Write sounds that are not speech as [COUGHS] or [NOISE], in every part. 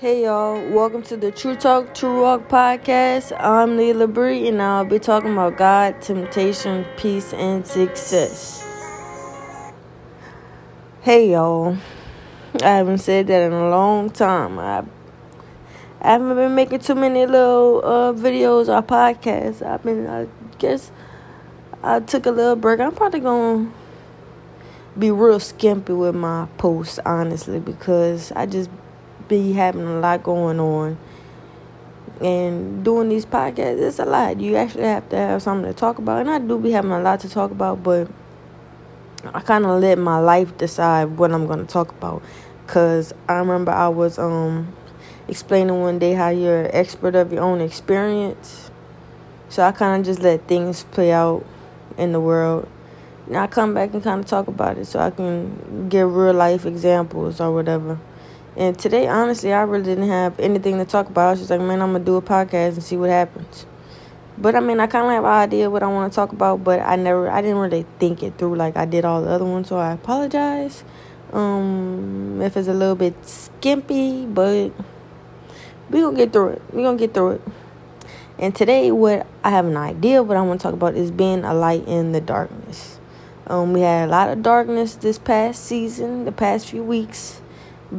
Hey y'all, welcome to the True Talk True Walk podcast. I'm Leila Bree and I'll be talking about God, temptation, peace, and success. Hey y'all, I haven't said that in a long time. I, I haven't been making too many little uh, videos or podcasts. I've been, I guess, I took a little break. I'm probably gonna be real skimpy with my posts, honestly, because I just be having a lot going on. And doing these podcasts, it's a lot. You actually have to have something to talk about. And I do be having a lot to talk about, but I kind of let my life decide what I'm going to talk about. Because I remember I was um explaining one day how you're an expert of your own experience. So I kind of just let things play out in the world. And I come back and kind of talk about it so I can give real life examples or whatever. And today, honestly, I really didn't have anything to talk about. I was just like, man, I'm gonna do a podcast and see what happens. But I mean, I kind of have an idea what I want to talk about, but I never, I didn't really think it through like I did all the other ones. So I apologize um, if it's a little bit skimpy, but we gonna get through it. We gonna get through it. And today, what I have an idea what I want to talk about is being a light in the darkness. Um, we had a lot of darkness this past season, the past few weeks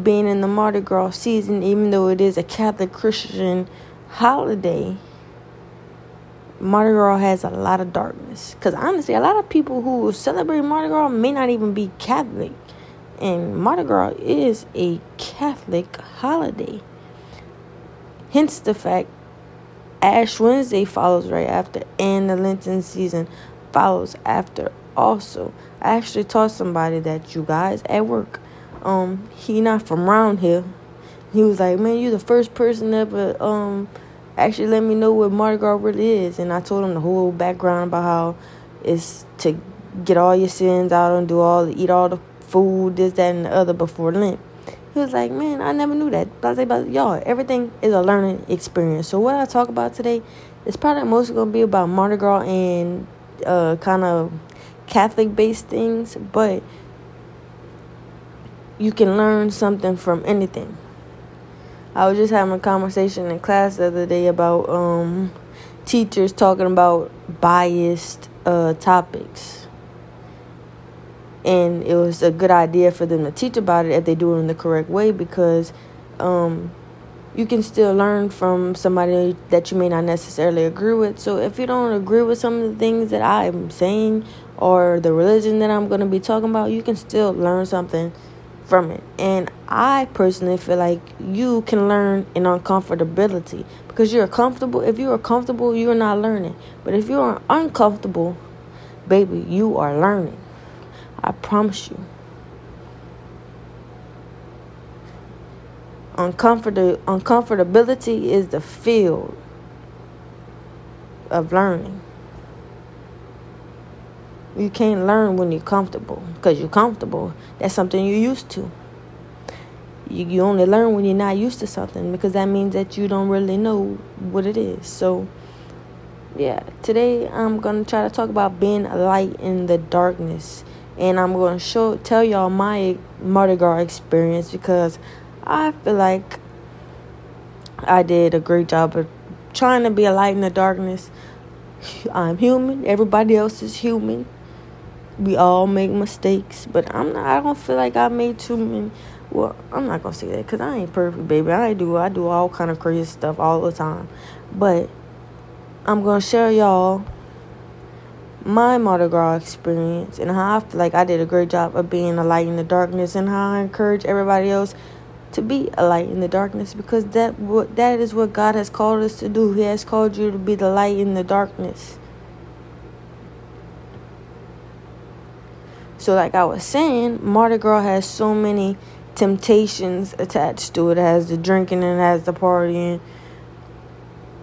being in the Mardi Gras season, even though it is a Catholic Christian holiday, Mardi Gras has a lot of darkness. Because honestly, a lot of people who celebrate Mardi Gras may not even be Catholic. And Mardi Gras is a Catholic holiday. Hence the fact Ash Wednesday follows right after, and the Lenten season follows after also. I actually taught somebody that you guys at work um he not from around here. He was like, Man, you the first person ever um actually let me know what Mardi Gras really is and I told him the whole background about how it's to get all your sins out and do all eat all the food, this, that and the other before Lent. He was like, Man, I never knew that. But I like, but y'all, everything is a learning experience. So what I talk about today is probably mostly gonna be about Mardi Gras and uh kind of Catholic based things, but you can learn something from anything. I was just having a conversation in class the other day about um, teachers talking about biased uh, topics. And it was a good idea for them to teach about it if they do it in the correct way because um, you can still learn from somebody that you may not necessarily agree with. So if you don't agree with some of the things that I'm saying or the religion that I'm going to be talking about, you can still learn something from it. And I personally feel like you can learn in uncomfortability because you're comfortable. If you are comfortable, you're not learning. But if you are uncomfortable, baby, you are learning. I promise you. Uncomfort- uncomfortability is the field of learning. You can't learn when you're comfortable because you're comfortable. That's something you're used to. You, you only learn when you're not used to something because that means that you don't really know what it is. So, yeah, today I'm going to try to talk about being a light in the darkness. And I'm going to show tell y'all my Mardi Gras experience because I feel like I did a great job of trying to be a light in the darkness. I'm human. Everybody else is human we all make mistakes, but I'm not. I don't feel like I made too many. Well, I'm not gonna say that because I ain't perfect, baby. I do. I do all kind of crazy stuff all the time, but I'm gonna share y'all my Mardi Gras experience and how I feel like I did a great job of being a light in the darkness, and how I encourage everybody else to be a light in the darkness because that what that is what God has called us to do. He has called you to be the light in the darkness. So, like I was saying, Mardi Gras has so many temptations attached to it. It has the drinking and has the partying,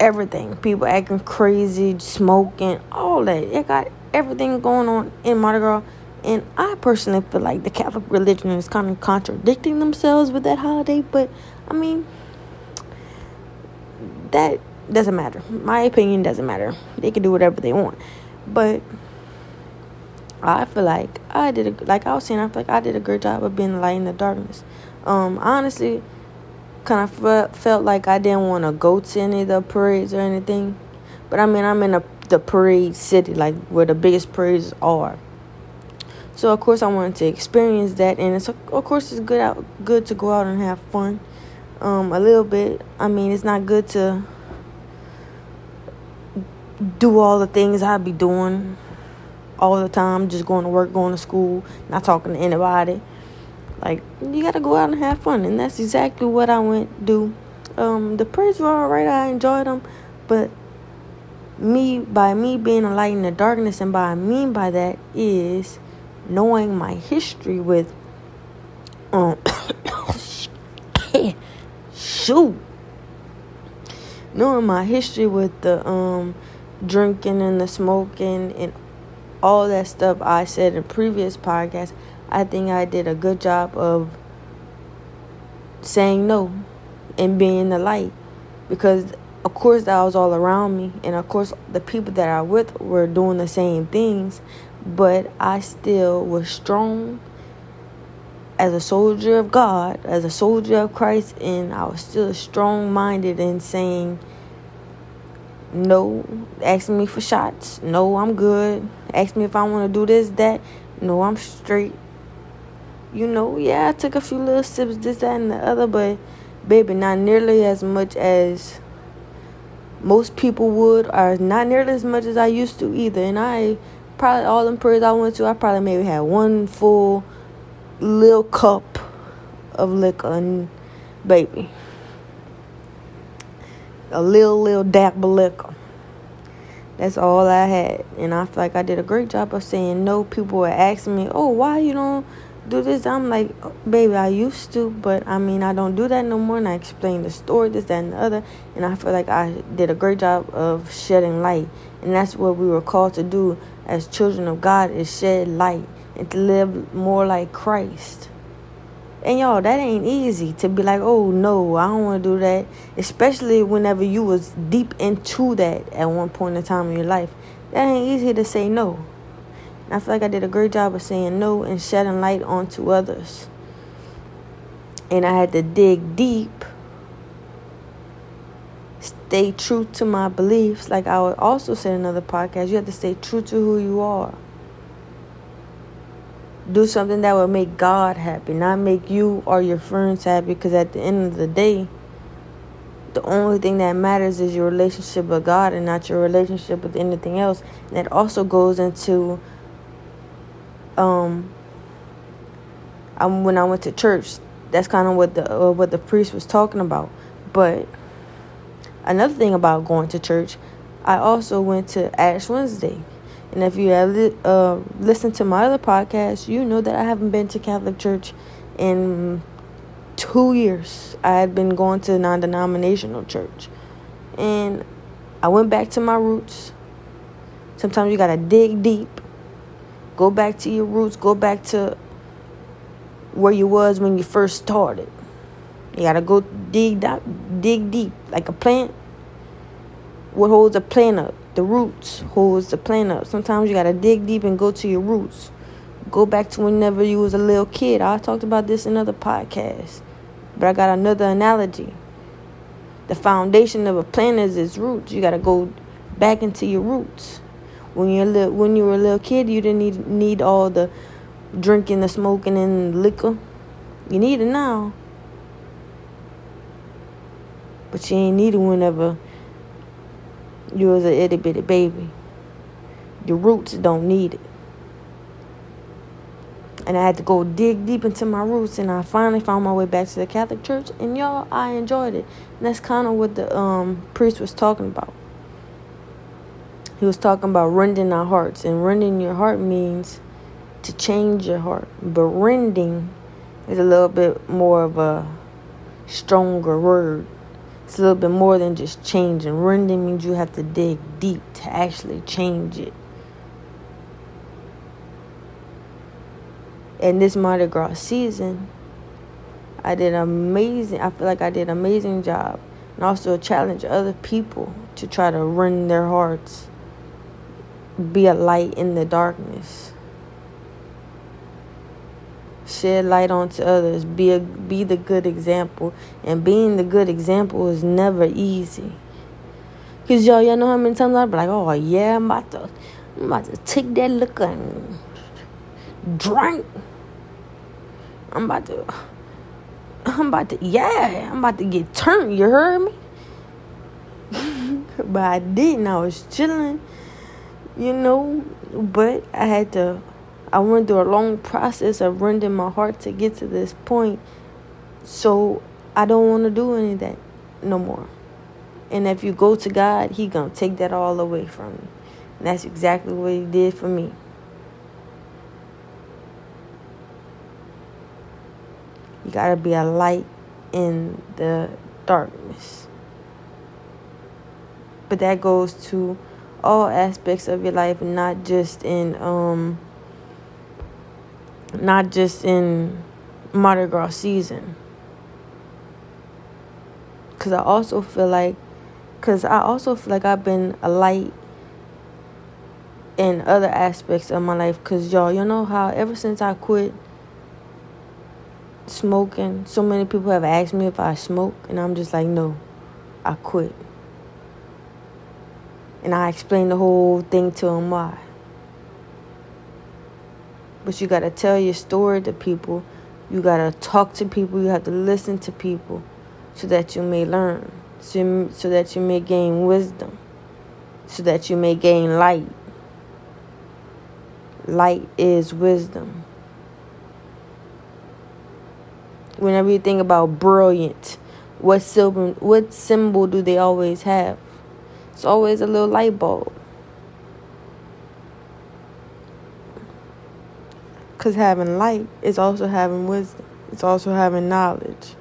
everything. People acting crazy, smoking, all that. It got everything going on in Mardi Gras. And I personally feel like the Catholic religion is kind of contradicting themselves with that holiday. But I mean, that doesn't matter. My opinion doesn't matter. They can do whatever they want. But I feel like I did a, like I was saying I feel like I did a great job of being light in the darkness. Um, honestly, kind of felt like I didn't want to go to any of the parades or anything. But I mean, I'm in a, the parade city, like where the biggest parades are. So of course I wanted to experience that, and it's of course it's good out good to go out and have fun, um, a little bit. I mean, it's not good to do all the things I'd be doing all the time, just going to work, going to school, not talking to anybody. Like you gotta go out and have fun, and that's exactly what I went do. Um, the prayers were alright. I enjoyed them, but me by me being a light in the darkness, and by I mean by that is knowing my history with um [COUGHS] shoot knowing my history with the um drinking and the smoking and all that stuff I said in previous podcasts, I think I did a good job of saying no and being the light. Because of course that was all around me. And of course the people that I with were doing the same things. But I still was strong as a soldier of God, as a soldier of Christ, and I was still strong minded in saying, No, asking me for shots. No, I'm good. Ask me if I want to do this, that. No, I'm straight. You know, yeah, I took a few little sips, this, that, and the other, but baby, not nearly as much as most people would, or not nearly as much as I used to either. And I probably all them parades I went to, I probably maybe had one full little cup of liquor and baby. A little little dab of liquor. That's all I had. And I feel like I did a great job of saying no. People were asking me, Oh, why you don't do this? I'm like, baby, I used to, but I mean I don't do that no more and I explained the story, this, that and the other and I feel like I did a great job of shedding light. And that's what we were called to do as children of God is shed light and to live more like Christ. And y'all, that ain't easy to be like, oh no, I don't want to do that. Especially whenever you was deep into that at one point in time in your life. That ain't easy to say no. And I feel like I did a great job of saying no and shedding light onto others. And I had to dig deep stay true to my beliefs. Like I would also say in another podcast, you have to stay true to who you are. Do something that will make God happy, not make you or your friends happy. Because at the end of the day, the only thing that matters is your relationship with God and not your relationship with anything else. And that also goes into um, um when I went to church. That's kind of what the uh, what the priest was talking about, but Another thing about going to church, I also went to Ash Wednesday. And if you have uh, listened to my other podcast, you know that I haven't been to Catholic church in two years. I had been going to non denominational church. And I went back to my roots. Sometimes you got to dig deep. Go back to your roots. Go back to where you was when you first started. You gotta go dig dig deep, like a plant. What holds a plant up? The roots holds the plant up. Sometimes you gotta dig deep and go to your roots. Go back to whenever you was a little kid. I talked about this in other podcasts, but I got another analogy. The foundation of a plant is its roots. You gotta go back into your roots. When you're little, when you were a little kid, you didn't need need all the drinking, the smoking, and liquor. You need it now. But you ain't need it whenever you was a itty bitty baby. Your roots don't need it. And I had to go dig deep into my roots, and I finally found my way back to the Catholic Church. And y'all, I enjoyed it. And that's kind of what the um, priest was talking about. He was talking about rending our hearts, and rending your heart means to change your heart. But rending is a little bit more of a stronger word. It's a little bit more than just changing. Rending means you have to dig deep to actually change it. And this Mardi Gras season, I did amazing. I feel like I did an amazing job, and also challenge other people to try to rend their hearts, be a light in the darkness. Shed light onto others, be a, be the good example, and being the good example is never easy. Cause y'all, y'all know how many times I'd be like, oh yeah, I'm about to, I'm about to take that liquor and drink. I'm about to, I'm about to, yeah, I'm about to get turned. You heard me? [LAUGHS] but I didn't. I was chilling, you know. But I had to. I went through a long process of rending my heart to get to this point. So I don't want to do any of that no more. And if you go to God, He gonna take that all away from you. And that's exactly what He did for me. You gotta be a light in the darkness. But that goes to all aspects of your life, not just in um not just in Mardi Gras season. Cause I also feel like, cause I also feel like I've been a light in other aspects of my life. Cause y'all, you know how ever since I quit smoking, so many people have asked me if I smoke, and I'm just like, no, I quit. And I explained the whole thing to them why. But you got to tell your story to people. You got to talk to people. You have to listen to people so that you may learn, so, so that you may gain wisdom, so that you may gain light. Light is wisdom. Whenever you think about brilliant, what symbol, what symbol do they always have? It's always a little light bulb. Because having light is also having wisdom, it's also having knowledge.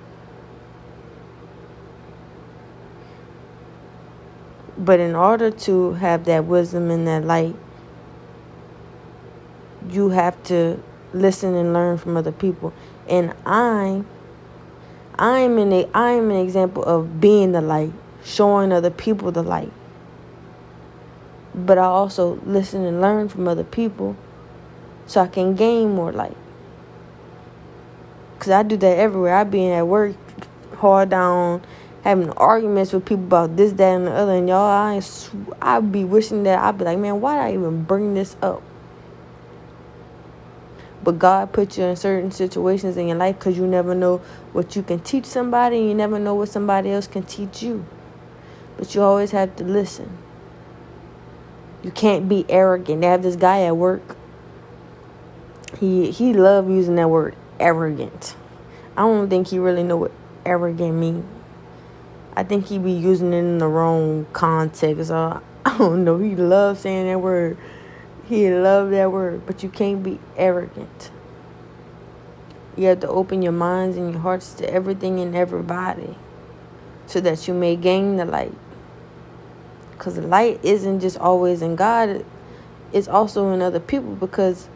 But in order to have that wisdom and that light, you have to listen and learn from other people. And I I'm an a, I'm an example of being the light, showing other people the light. But I also listen and learn from other people so I can gain more light. Cause I do that everywhere. I be at work, hard down, having arguments with people about this, that, and the other. And y'all, I I be wishing that I'd be like, man, why did I even bring this up? But God put you in certain situations in your life because you never know what you can teach somebody, and you never know what somebody else can teach you. But you always have to listen. You can't be arrogant. They have this guy at work he he loved using that word arrogant. I don't think he really know what arrogant means. I think he be using it in the wrong context. Uh, so [LAUGHS] I don't know. He loves saying that word. He love that word, but you can't be arrogant. You have to open your minds and your hearts to everything and everybody so that you may gain the light. Because the light isn't just always in God, it's also in other people because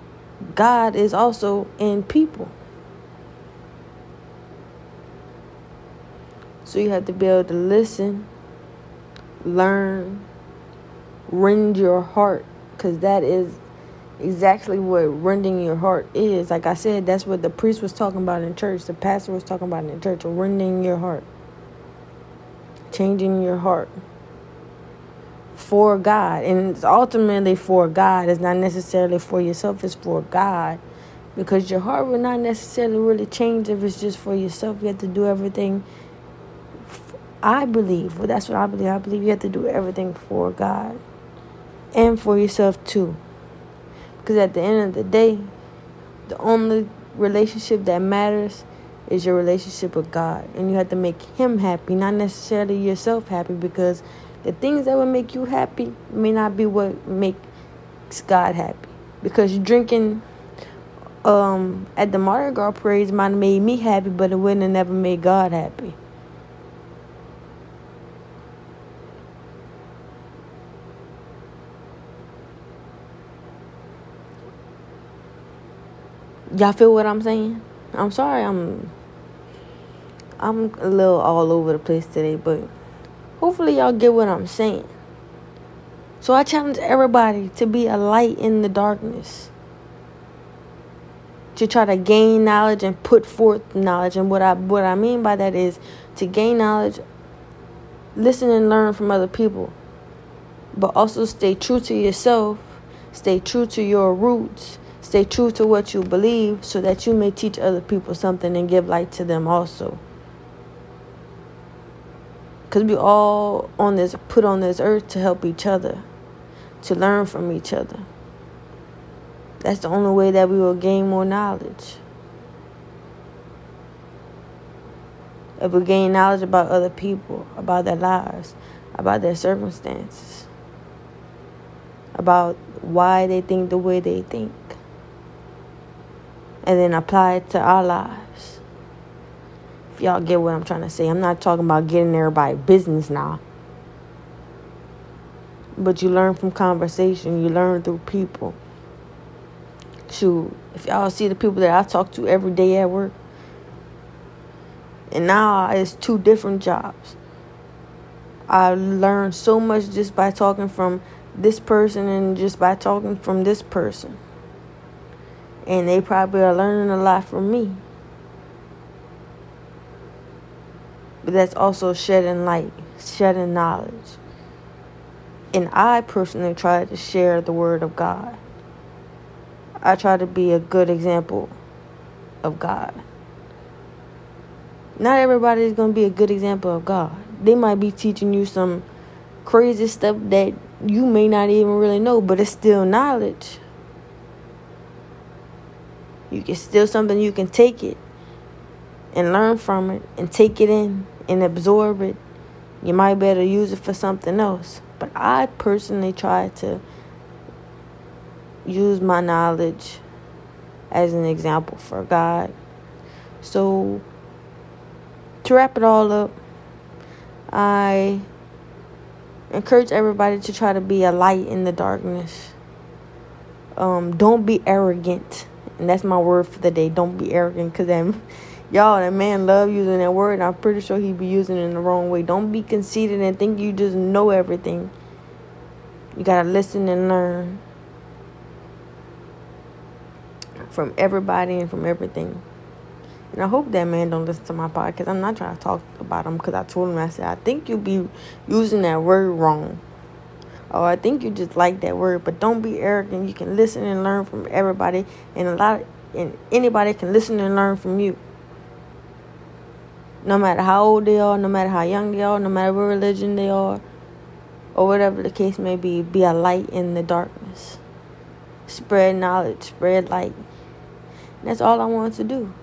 God is also in people. So you have to be able to listen, learn, rend your heart, because that is exactly what rending your heart is. Like I said, that's what the priest was talking about in church, the pastor was talking about in church, rending your heart, changing your heart for God. And it's ultimately for God. It's not necessarily for yourself, it's for God. Because your heart will not necessarily really change if it's just for yourself. You have to do everything. I believe, well, that's what I believe. I believe you have to do everything for God and for yourself too. Because at the end of the day, the only relationship that matters is your relationship with God. And you have to make Him happy, not necessarily yourself happy, because the things that would make you happy may not be what makes God happy. Because drinking um, at the Mardi Gras parades might have made me happy, but it wouldn't have never made God happy. Y'all feel what I'm saying? I'm sorry I'm I'm a little all over the place today, but Hopefully, y'all get what I'm saying. So, I challenge everybody to be a light in the darkness. to try to gain knowledge and put forth knowledge. And what I what I mean by that is to gain knowledge, listen and learn from other people, but also stay true to yourself, stay true to your roots, stay true to what you believe, so that you may teach other people something and give light to them also. Because we all on this put on this earth to help each other, to learn from each other. That's the only way that we will gain more knowledge. If we gain knowledge about other people, about their lives, about their circumstances, about why they think the way they think, and then apply it to our lives. If y'all get what I'm trying to say, I'm not talking about getting everybody business now. But you learn from conversation, you learn through people to if y'all see the people that I talk to every day at work. And now it's two different jobs. I learned so much just by talking from this person and just by talking from this person. And they probably are learning a lot from me. But that's also shedding light, shedding knowledge. And I personally try to share the word of God. I try to be a good example of God. Not everybody is going to be a good example of God. They might be teaching you some crazy stuff that you may not even really know, but it's still knowledge. You can still something you can take it and learn from it and take it in and absorb it. You might better use it for something else. But I personally try to use my knowledge as an example for God. So, to wrap it all up, I encourage everybody to try to be a light in the darkness. Um, don't be arrogant, and that's my word for the day. Don't be arrogant, cause then, y'all, that man love using that word. And i'm pretty sure he be using it in the wrong way. Don't be conceited and think you just know everything. You gotta listen and learn from everybody and from everything. And I hope that man don't listen to my podcast. I'm not trying to talk about him because I told him I said I think you be using that word wrong. Or I think you just like that word, but don't be arrogant. You can listen and learn from everybody, and a lot, of, and anybody can listen and learn from you. No matter how old they are, no matter how young they are, no matter what religion they are, or whatever the case may be, be a light in the darkness. Spread knowledge, spread light. That's all I wanted to do.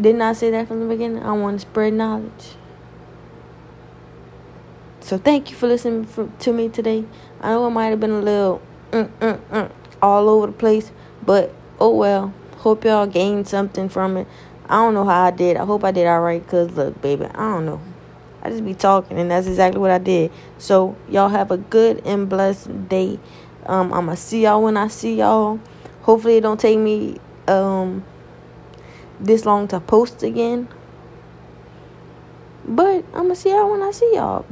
Didn't I say that from the beginning? I want to spread knowledge. So thank you for listening for, to me today. I know it might have been a little mm, mm, mm, all over the place, but oh well. Hope y'all gained something from it. I don't know how I did. I hope I did all right. Cause look, baby, I don't know. I just be talking, and that's exactly what I did. So y'all have a good and blessed day. Um, I'ma see y'all when I see y'all. Hopefully it don't take me um this long to post again. But I'm gonna see y'all when I see y'all.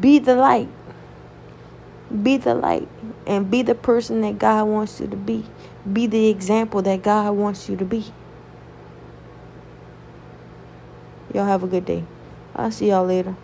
Be the light. Be the light. And be the person that God wants you to be. Be the example that God wants you to be. Y'all have a good day. I'll see y'all later.